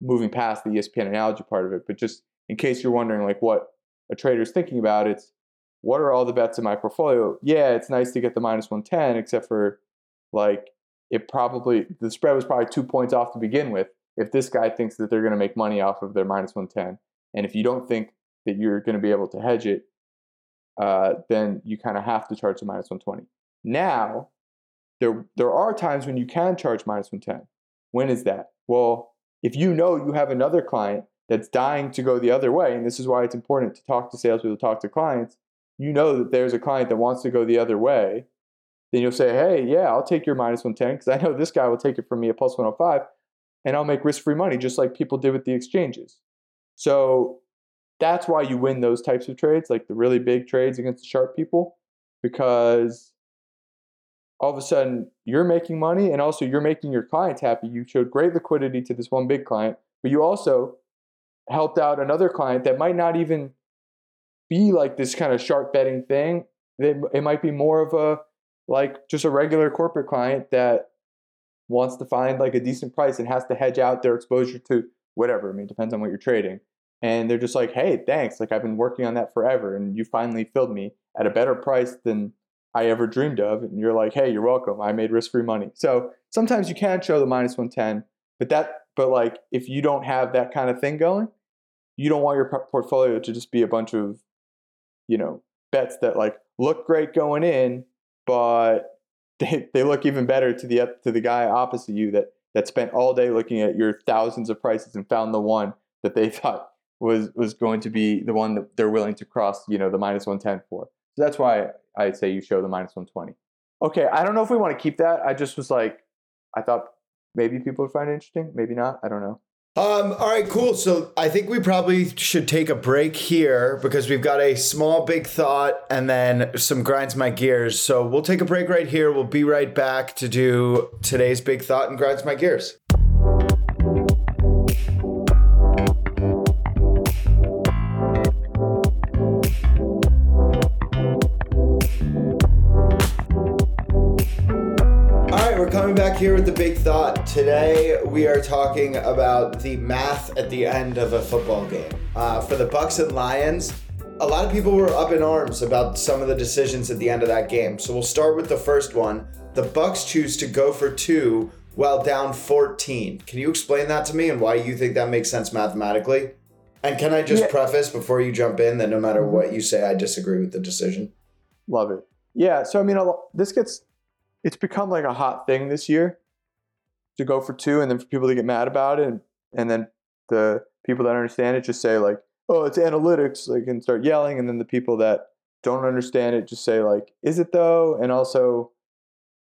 moving past the ESPN analogy part of it, but just in case you're wondering like what a trader's thinking about, it's what are all the bets in my portfolio? Yeah, it's nice to get the minus 110, except for like it probably the spread was probably two points off to begin with. If this guy thinks that they're going to make money off of their minus 110, and if you don't think that you're going to be able to hedge it, uh, then you kind of have to charge the minus 120. Now, there there are times when you can charge minus 110. When is that? Well, if you know you have another client that's dying to go the other way, and this is why it's important to talk to salespeople, talk to clients, you know that there's a client that wants to go the other way, then you'll say, hey, yeah, I'll take your minus 110 because I know this guy will take it from me at plus 105 and I'll make risk free money just like people did with the exchanges. So that's why you win those types of trades, like the really big trades against the sharp people, because all of a sudden you're making money and also you're making your clients happy. You showed great liquidity to this one big client, but you also helped out another client that might not even be like this kind of sharp betting thing. It might be more of a like just a regular corporate client that wants to find like a decent price and has to hedge out their exposure to whatever. I mean, it depends on what you're trading. And they're just like, hey, thanks. Like I've been working on that forever, and you finally filled me at a better price than I ever dreamed of. And you're like, hey, you're welcome. I made risk free money. So sometimes you can show the minus 110, but that but like if you don't have that kind of thing going, you don't want your portfolio to just be a bunch of, you know, bets that like look great going in, but they, they look even better to the to the guy opposite you that that spent all day looking at your thousands of prices and found the one that they thought was was going to be the one that they're willing to cross, you know, the minus 110 for. So that's why I say you show the minus 120. Okay, I don't know if we want to keep that. I just was like, I thought maybe people would find it interesting. Maybe not. I don't know. Um, all right, cool. So I think we probably should take a break here because we've got a small big thought and then some grinds my gears. So we'll take a break right here. We'll be right back to do today's big thought and grinds my gears. Here with the big thought. Today we are talking about the math at the end of a football game. Uh, for the Bucs and Lions, a lot of people were up in arms about some of the decisions at the end of that game. So we'll start with the first one. The Bucs choose to go for two while down 14. Can you explain that to me and why you think that makes sense mathematically? And can I just yeah. preface before you jump in that no matter what you say, I disagree with the decision? Love it. Yeah. So I mean, this gets it's become like a hot thing this year to go for two and then for people to get mad about it and, and then the people that understand it just say like oh it's analytics like and start yelling and then the people that don't understand it just say like is it though? And also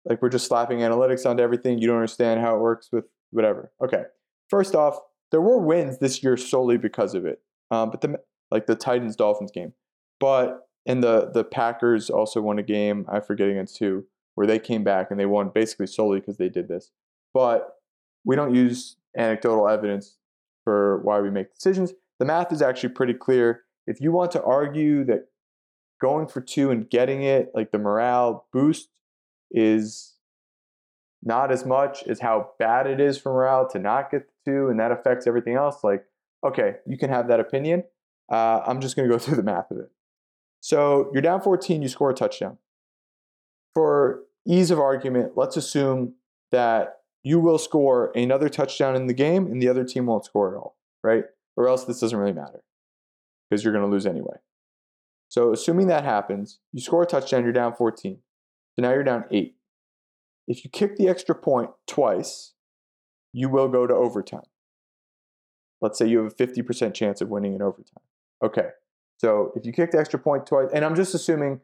like we're just slapping analytics onto everything. You don't understand how it works with whatever. Okay. First off there were wins this year solely because of it um, but the like the Titans Dolphins game. But and the the Packers also won a game. I forget against who where they came back and they won basically solely because they did this. But we don't use anecdotal evidence for why we make decisions. The math is actually pretty clear. If you want to argue that going for two and getting it, like the morale boost, is not as much as how bad it is for morale to not get the two, and that affects everything else. Like, okay, you can have that opinion. Uh, I'm just going to go through the math of it. So you're down 14, you score a touchdown. For ease of argument, let's assume that you will score another touchdown in the game and the other team won't score at all, right? Or else this doesn't really matter because you're going to lose anyway. So, assuming that happens, you score a touchdown, you're down 14. So now you're down eight. If you kick the extra point twice, you will go to overtime. Let's say you have a 50% chance of winning in overtime. Okay. So if you kick the extra point twice, and I'm just assuming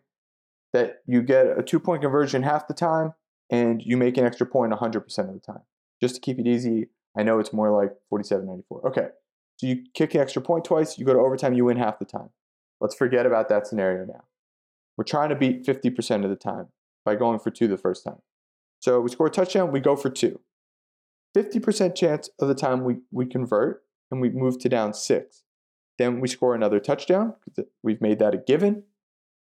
that you get a two point conversion half the time and you make an extra point 100% of the time. Just to keep it easy, I know it's more like 47.94. Okay. So you kick an extra point twice, you go to overtime, you win half the time. Let's forget about that scenario now. We're trying to beat 50% of the time by going for two the first time. So we score a touchdown, we go for two. 50% chance of the time we, we convert and we move to down six. Then we score another touchdown. We've made that a given.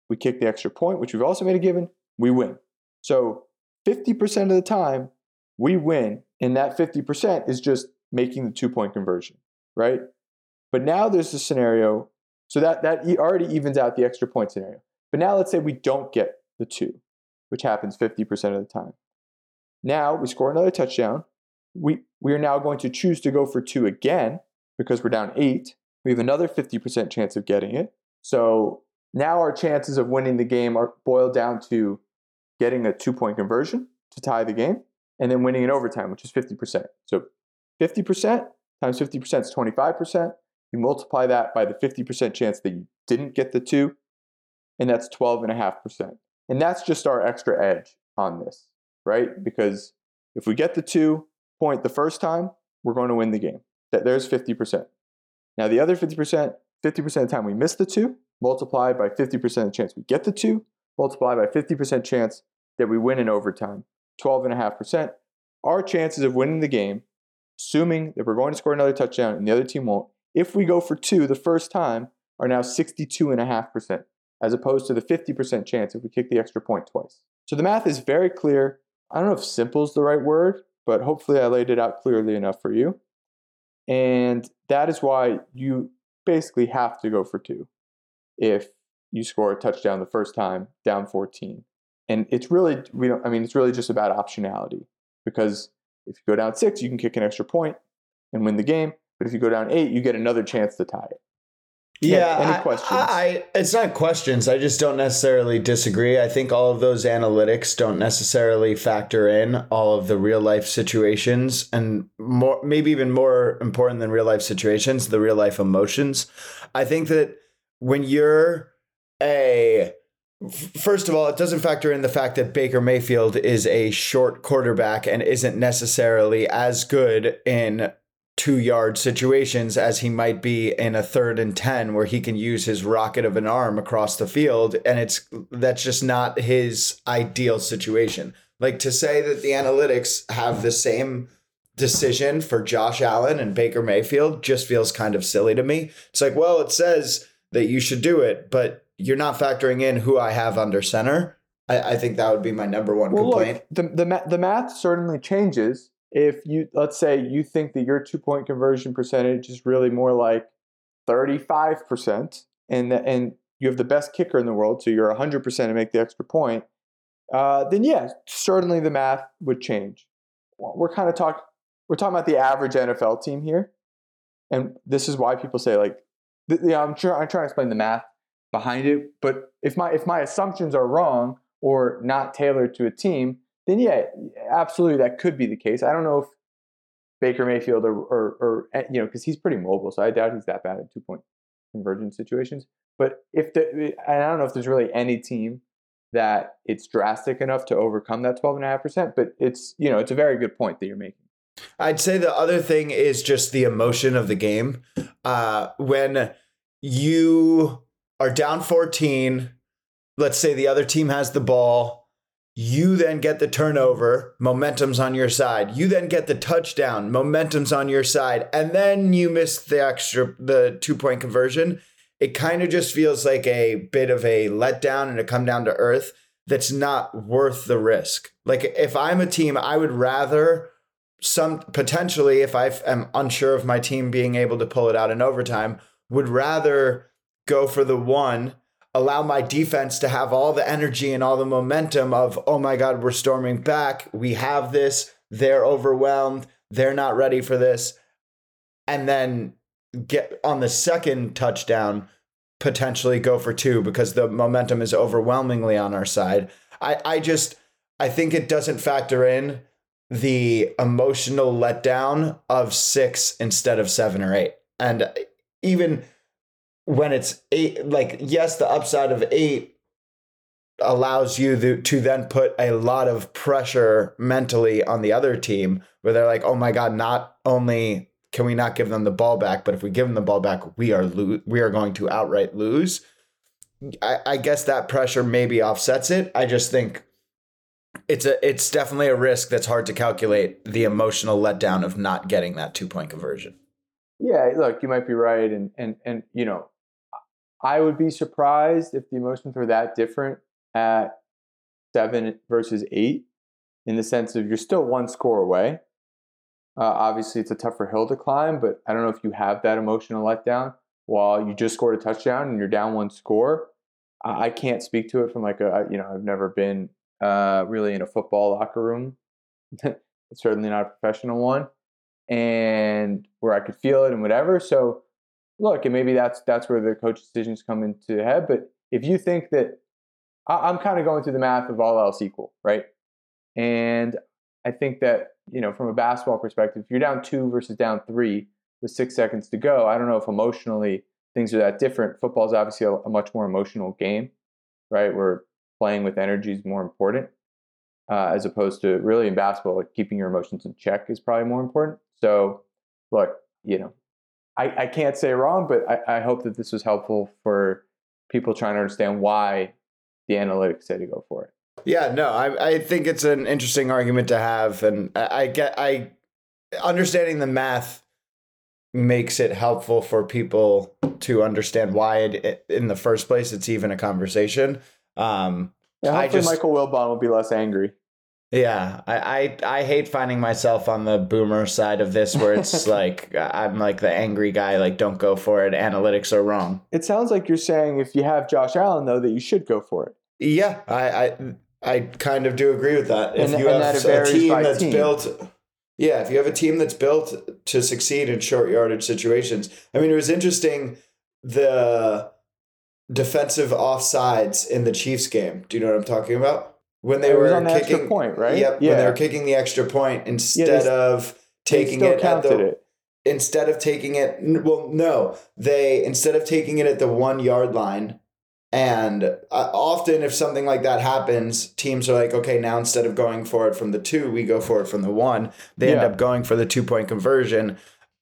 We kick the extra point, which we've also made a given. We win. So 50% of the time, we win. And that 50% is just making the two point conversion, right? But now there's a scenario. So that, that already evens out the extra point scenario. But now let's say we don't get the two, which happens 50% of the time. Now we score another touchdown. We, we are now going to choose to go for two again because we're down eight. We have another 50% chance of getting it. So now our chances of winning the game are boiled down to getting a two point conversion to tie the game and then winning in overtime, which is 50%. So 50% times 50% is 25%. You multiply that by the 50% chance that you didn't get the two, and that's 12.5%. And that's just our extra edge on this, right? Because if we get the two point the first time, we're going to win the game. That there's 50%. Now the other 50%, 50% of the time we miss the two, multiplied by 50% chance we get the two, multiply by 50% chance that we win in overtime, 12.5%. Our chances of winning the game, assuming that we're going to score another touchdown and the other team won't, if we go for two the first time, are now 62.5%, as opposed to the 50% chance if we kick the extra point twice. So the math is very clear. I don't know if simple is the right word, but hopefully I laid it out clearly enough for you. And that is why you basically have to go for two if you score a touchdown the first time down 14. And it's really, we don't, I mean, it's really just about optionality because if you go down six, you can kick an extra point and win the game. But if you go down eight, you get another chance to tie it. Yeah. Any questions? I, I, it's not questions. I just don't necessarily disagree. I think all of those analytics don't necessarily factor in all of the real life situations and more, maybe even more important than real life situations, the real life emotions. I think that when you're a First of all, it doesn't factor in the fact that Baker Mayfield is a short quarterback and isn't necessarily as good in two yard situations as he might be in a third and 10 where he can use his rocket of an arm across the field and it's that's just not his ideal situation. Like to say that the analytics have the same decision for Josh Allen and Baker Mayfield just feels kind of silly to me. It's like well it says that you should do it but you're not factoring in who I have under center. I, I think that would be my number one well, complaint. look, the, the, the math certainly changes if you let's say you think that your two point conversion percentage is really more like 35% and the, and you have the best kicker in the world so you're 100% to make the extra point uh, then yeah certainly the math would change. We're kind of talking we're talking about the average nfl team here and this is why people say like yeah i'm sure i'm trying to explain the math behind it but if my if my assumptions are wrong or not tailored to a team then yeah, absolutely that could be the case. I don't know if Baker Mayfield or, or, or eh, you know, because he's pretty mobile, so I doubt he's that bad at two point conversion situations. But if the, I don't know if there's really any team that it's drastic enough to overcome that 12.5%, but it's, you know, it's a very good point that you're making. I'd say the other thing is just the emotion of the game. Uh, when you are down 14. Let's say the other team has the ball. You then get the turnover, momentum's on your side. You then get the touchdown, momentum's on your side, and then you miss the extra the two-point conversion. It kind of just feels like a bit of a letdown and a come down to earth that's not worth the risk. Like if I'm a team, I would rather some potentially if I am unsure of my team being able to pull it out in overtime, would rather go for the one, allow my defense to have all the energy and all the momentum of, oh my God, we're storming back. We have this. They're overwhelmed. They're not ready for this. And then get on the second touchdown, potentially go for two because the momentum is overwhelmingly on our side. I, I just, I think it doesn't factor in the emotional letdown of six instead of seven or eight. And even when it's eight, like, yes, the upside of eight allows you to, to then put a lot of pressure mentally on the other team where they're like, oh my God, not only can we not give them the ball back, but if we give them the ball back, we are lo- we are going to outright lose. I, I guess that pressure maybe offsets it. I just think it's a it's definitely a risk that's hard to calculate the emotional letdown of not getting that two point conversion. Yeah, look, you might be right, and and and you know, I would be surprised if the emotions were that different at seven versus eight, in the sense of you're still one score away. Uh, obviously, it's a tougher hill to climb, but I don't know if you have that emotional letdown while you just scored a touchdown and you're down one score. I, I can't speak to it from like a you know I've never been uh, really in a football locker room. certainly not a professional one, and where I could feel it and whatever. So, look, and maybe that's that's where the coach decisions come into head. But if you think that I, I'm kind of going through the math of all else equal, right? And I think that you know, from a basketball perspective, if you're down two versus down three with six seconds to go, I don't know if emotionally things are that different. Football is obviously a, a much more emotional game, right? Where playing with energy is more important uh, as opposed to really in basketball, like keeping your emotions in check is probably more important. So, look, you know, I, I can't say wrong, but I, I hope that this was helpful for people trying to understand why the analytics say to go for it. Yeah, no, I, I think it's an interesting argument to have, and I, I get I understanding the math makes it helpful for people to understand why it, in the first place it's even a conversation. Um, yeah, hopefully just, Michael Wilbon will be less angry. Yeah, I, I I hate finding myself on the boomer side of this, where it's like I'm like the angry guy, like don't go for it. Analytics are wrong. It sounds like you're saying if you have Josh Allen though, that you should go for it. Yeah, I I, I kind of do agree with that. If and, you have a team that's team. built, yeah, if you have a team that's built to succeed in short yardage situations, I mean, it was interesting the defensive offsides in the Chiefs game. Do you know what I'm talking about? When they were kicking the kicking point, right? Yep. Yeah. When they were kicking the extra point instead yeah, of taking it at the it. instead of taking it well no they instead of taking it at the one yard line and uh, often if something like that happens teams are like okay now instead of going for it from the two we go for it from the one they yeah. end up going for the two point conversion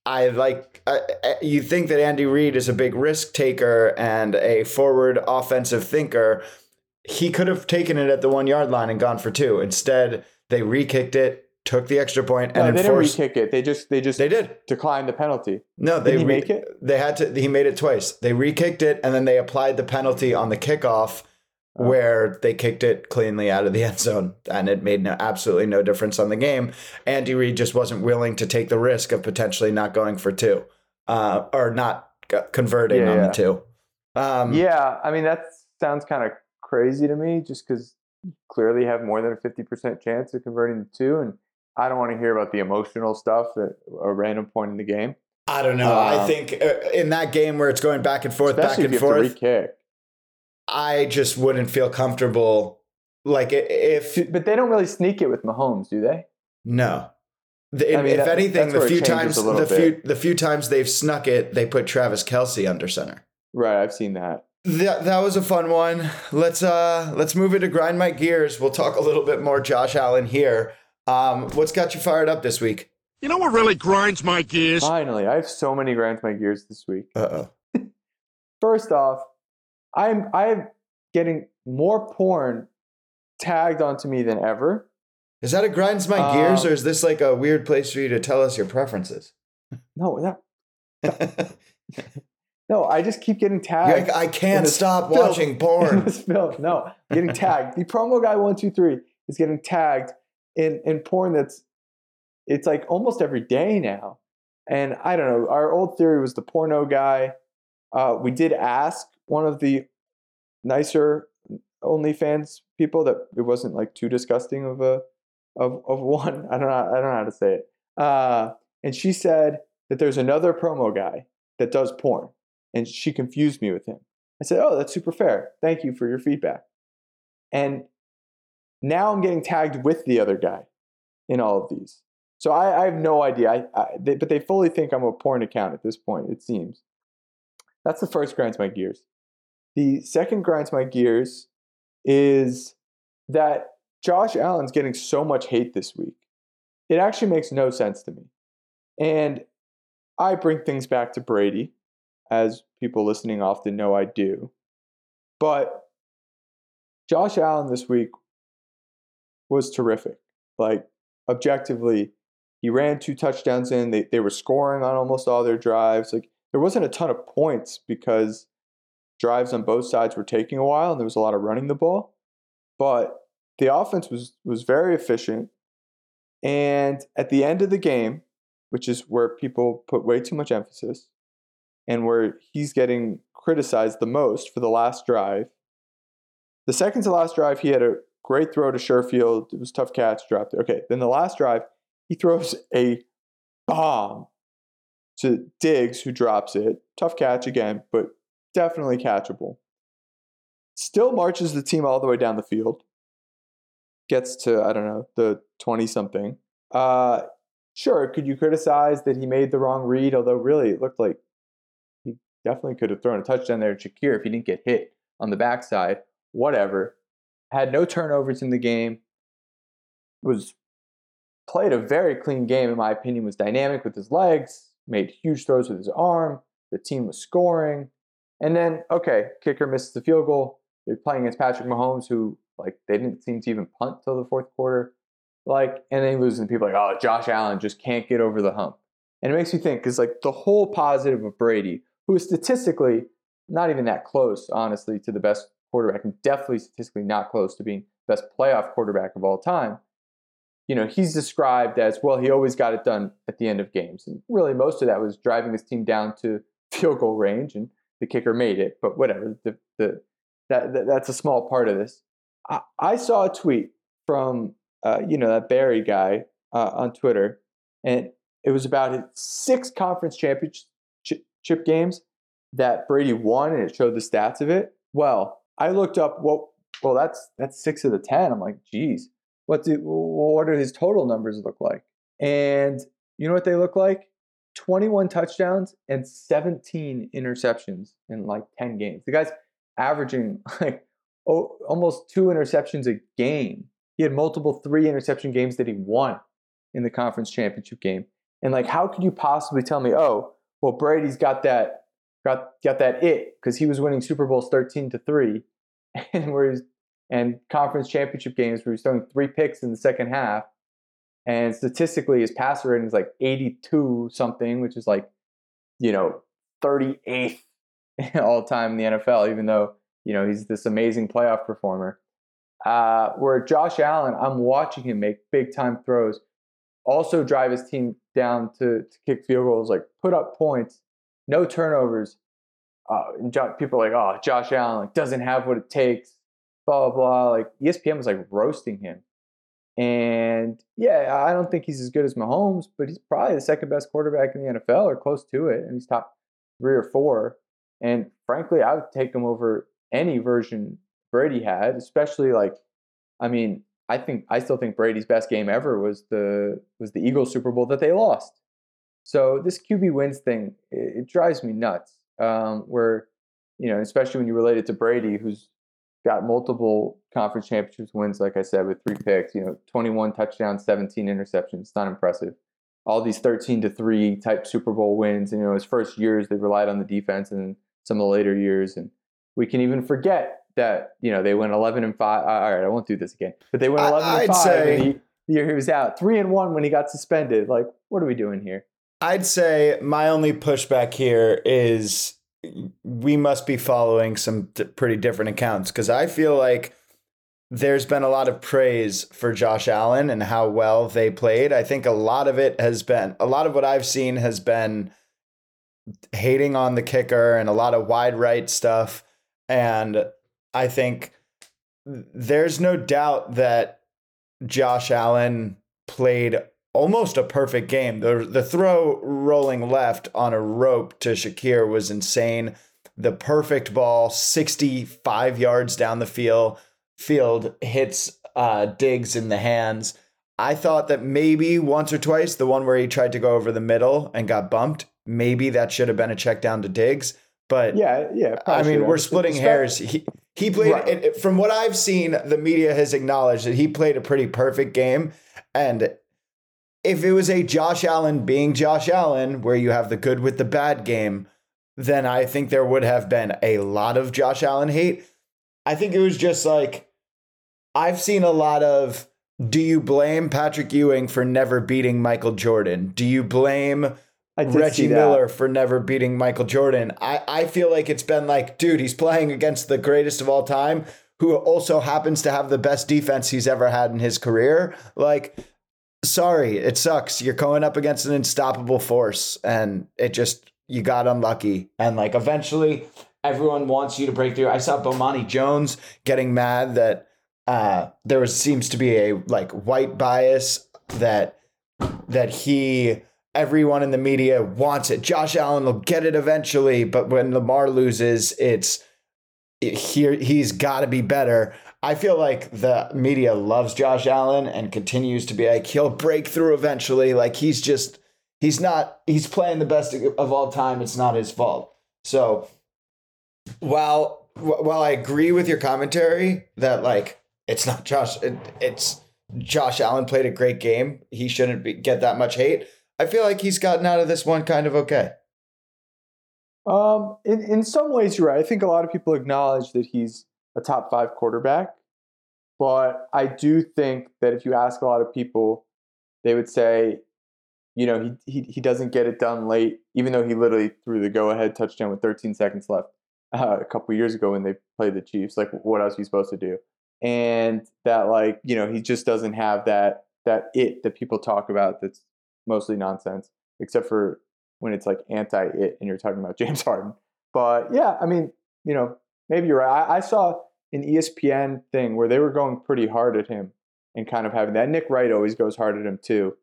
I like uh, you think that Andy Reid is a big risk taker and a forward offensive thinker. He could have taken it at the one yard line and gone for two. Instead, they re-kicked it, took the extra point, and no, they enforced, didn't re-kick it. They just they just they did decline the penalty. No, they re- make it. They had to. He made it twice. They re-kicked it, and then they applied the penalty on the kickoff oh. where they kicked it cleanly out of the end zone and it made no, absolutely no difference on the game. Andy Reid just wasn't willing to take the risk of potentially not going for two uh, or not converting yeah, on yeah. the two. Um, yeah, I mean, that sounds kind of crazy to me just because clearly have more than a 50% chance of converting the two. And I don't want to hear about the emotional stuff at a random point in the game. I don't know. Um, I think uh, in that game where it's going back and forth, back and forth, I just wouldn't feel comfortable. Like if, but they don't really sneak it with Mahomes, do they? No. The, I mean, if that, anything, the few times the few the few times they've snuck it, they put Travis Kelce under center. Right, I've seen that. That that was a fun one. Let's uh let's move into grind my gears. We'll talk a little bit more Josh Allen here. Um, what's got you fired up this week? You know what really grinds my gears? Finally, I have so many grinds my gears this week. Uh oh. first off, I'm I'm getting more porn tagged onto me than ever. Is that a grinds my gears, um, or is this like a weird place for you to tell us your preferences? No, that. no, I just keep getting tagged. Like, I can't stop filth, watching porn. No, I'm getting tagged. the promo guy one two three is getting tagged in in porn that's it's like almost every day now. And I don't know. Our old theory was the porno guy. Uh, we did ask one of the nicer OnlyFans people that it wasn't like too disgusting of a of of one. I don't know. I don't know how to say it. Uh, and she said that there's another promo guy that does porn, and she confused me with him. I said, "Oh, that's super fair. Thank you for your feedback." And now I'm getting tagged with the other guy in all of these. So I, I have no idea. I, I, they, but they fully think I'm a porn account at this point. It seems. That's the first grinds my gears. The second grinds my gears is that Josh Allen's getting so much hate this week. It actually makes no sense to me. And I bring things back to Brady, as people listening often know I do. But Josh Allen this week was terrific. Like, objectively, he ran two touchdowns in. They, they were scoring on almost all their drives. Like there wasn't a ton of points because drives on both sides were taking a while and there was a lot of running the ball. But the offense was was very efficient. And at the end of the game, which is where people put way too much emphasis and where he's getting criticized the most for the last drive. The second to last drive, he had a great throw to Sherfield. It was tough catch, dropped it. Okay, then the last drive, he throws a bomb to Diggs, who drops it. Tough catch again, but definitely catchable. Still marches the team all the way down the field. Gets to, I don't know, the 20 something. Uh, sure, could you criticize that he made the wrong read? Although, really, it looked like he definitely could have thrown a touchdown there to Shakir if he didn't get hit on the backside. Whatever. Had no turnovers in the game. Was played a very clean game, in my opinion, was dynamic with his legs, made huge throws with his arm. The team was scoring. And then, okay, kicker misses the field goal. They're playing against Patrick Mahomes, who, like, they didn't seem to even punt till the fourth quarter. Like, and then losing people like, oh, Josh Allen just can't get over the hump. And it makes me think, because, like, the whole positive of Brady, who is statistically not even that close, honestly, to the best quarterback, and definitely statistically not close to being best playoff quarterback of all time you know, he's described as well, he always got it done at the end of games. And really, most of that was driving his team down to field goal range, and the kicker made it. But whatever, the, the, that, that that's a small part of this. I, I saw a tweet from, uh, you know, that Barry guy uh, on Twitter, and it was about his six conference championship games that Brady won, and it showed the stats of it. Well, I looked up, well, well, that's that's six of the ten. I'm like, geez what do what do his total numbers look like? And you know what they look like? 21 touchdowns and 17 interceptions in like 10 games. The guy's averaging like oh, almost two interceptions a game. He had multiple three interception games that he won in the conference championship game. And like, how could you possibly tell me, oh, well, Brady's got that got got that it because he was winning Super Bowls 13 to three, and where and conference championship games where he's throwing three picks in the second half. And statistically, his passer rating is like 82 something, which is like, you know, 38th all time in the NFL, even though, you know, he's this amazing playoff performer. Uh, where Josh Allen, I'm watching him make big time throws, also drive his team down to, to kick field goals, like put up points, no turnovers. Uh, and people are like, oh, Josh Allen like, doesn't have what it takes blah blah blah. Like ESPN was like roasting him. And yeah, I don't think he's as good as Mahomes, but he's probably the second best quarterback in the NFL or close to it. And he's top three or four. And frankly, I would take him over any version Brady had, especially like, I mean, I think I still think Brady's best game ever was the was the Eagles Super Bowl that they lost. So this QB wins thing, it, it drives me nuts. Um, where, you know, especially when you relate it to Brady, who's got multiple conference championships wins, like I said, with three picks, you know, 21 touchdowns, 17 interceptions. It's not impressive. All these 13 to 3 type Super Bowl wins. And, you know, his first years, they relied on the defense and some of the later years, and we can even forget that you know they went 11 and five. All right, I won't do this again, but they went 11 I- and I'd five. say- and he, the year he was out, three and one when he got suspended. Like, what are we doing here? I'd say my only pushback here is we must be following some pretty different accounts because I feel like there's been a lot of praise for Josh Allen and how well they played. I think a lot of it has been a lot of what I've seen has been hating on the kicker and a lot of wide right stuff. And I think there's no doubt that Josh Allen played almost a perfect game. The the throw rolling left on a rope to Shakir was insane. The perfect ball, 65 yards down the field, field hits uh, Diggs in the hands. I thought that maybe once or twice, the one where he tried to go over the middle and got bumped, maybe that should have been a check down to Diggs. But Yeah, yeah. I mean, we're splitting hairs. He he played Right. it, it- from what I've seen. The media has acknowledged that he played a pretty perfect game, and if it was a Josh Allen being Josh Allen, where you have the good with the bad game, then I think there would have been a lot of Josh Allen hate. I think it was just like I've seen a lot of. Do you blame Patrick Ewing for never beating Michael Jordan? Do you blame Reggie. Miller for never beating Michael Jordan. I, I feel like it's been like, dude, he's playing against the greatest of all time, who also happens to have the best defense he's ever had in his career. Like, sorry, it sucks. You're going up against an unstoppable force, and it just you got unlucky. And like eventually everyone wants you to break through. I saw Bomani Jones getting mad that uh there was seems to be a like white bias that that he everyone in the media wants it. Josh Allen will get it eventually, but when Lamar loses, it's here he's got to be better. I feel like the media loves Josh Allen and continues to be like he'll break through eventually. Like he's just he's not he's playing the best of all time. It's not his fault. So while while I agree with your commentary that like it's not Josh it, it's Josh Allen played a great game. He shouldn't be, get that much hate. I feel like he's gotten out of this one kind of okay. Um, in in some ways, you're right. I think a lot of people acknowledge that he's a top five quarterback, but I do think that if you ask a lot of people, they would say, you know, he he he doesn't get it done late, even though he literally threw the go ahead touchdown with 13 seconds left uh, a couple years ago when they played the Chiefs. Like, what else are you supposed to do? And that, like, you know, he just doesn't have that that it that people talk about. That's mostly nonsense, except for when it's like anti it and you're talking about James Harden. But yeah, I mean, you know, maybe you're right. I, I saw an ESPN thing where they were going pretty hard at him and kind of having that. Nick Wright always goes hard at him too.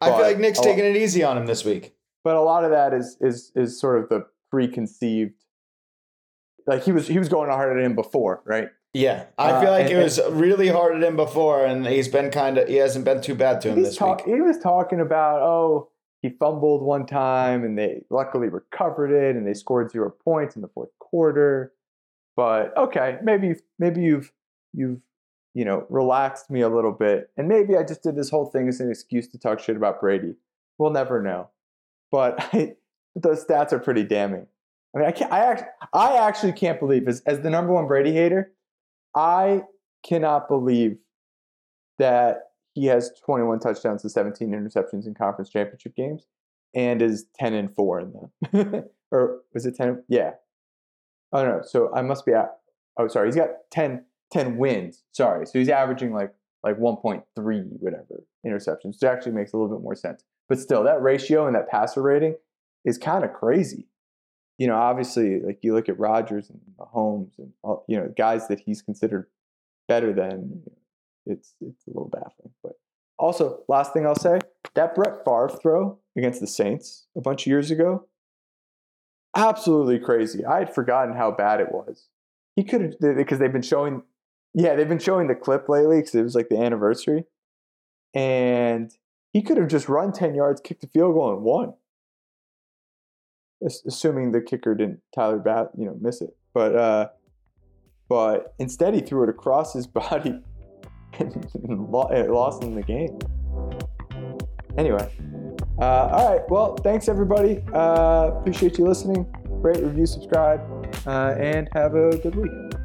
I feel like Nick's a taking lot- it easy on him this week. But a lot of that is is is sort of the preconceived. Like he was he was going hard at him before, right? Yeah, I Uh, feel like and- it was really hard at him before, and he's been kind of he hasn't been too bad to him this talk- week. He was talking about oh he fumbled one time and they luckily recovered it and they scored zero points in the fourth quarter. But okay, maybe maybe you've you've you know relaxed me a little bit, and maybe I just did this whole thing as an excuse to talk shit about Brady. We'll never know. But I, those stats are pretty damning. I mean, I can't. I actually, I actually can't believe as as the number one Brady hater, I cannot believe that he has 21 touchdowns to 17 interceptions in conference championship games and is 10 and 4 in them. or was it 10? Yeah. Oh no, so I must be at Oh, sorry. He's got 10 10 wins. Sorry. So he's averaging like like 1.3 whatever interceptions. Which actually makes a little bit more sense. But still, that ratio and that passer rating is kind of crazy. You know, obviously, like you look at Rodgers and Mahomes and all, you know guys that he's considered better than. It's it's a little baffling. But also, last thing I'll say: that Brett Favre throw against the Saints a bunch of years ago, absolutely crazy. I had forgotten how bad it was. He could have because they've been showing, yeah, they've been showing the clip lately because it was like the anniversary, and he could have just run ten yards, kicked the field goal, and won. As- Assuming the kicker didn't Tyler Bass, you know, miss it, but uh, but instead he threw it across his body and lost in the game. Anyway, uh, all right. Well, thanks everybody. Uh, appreciate you listening. rate, review, subscribe, uh, and have a good week.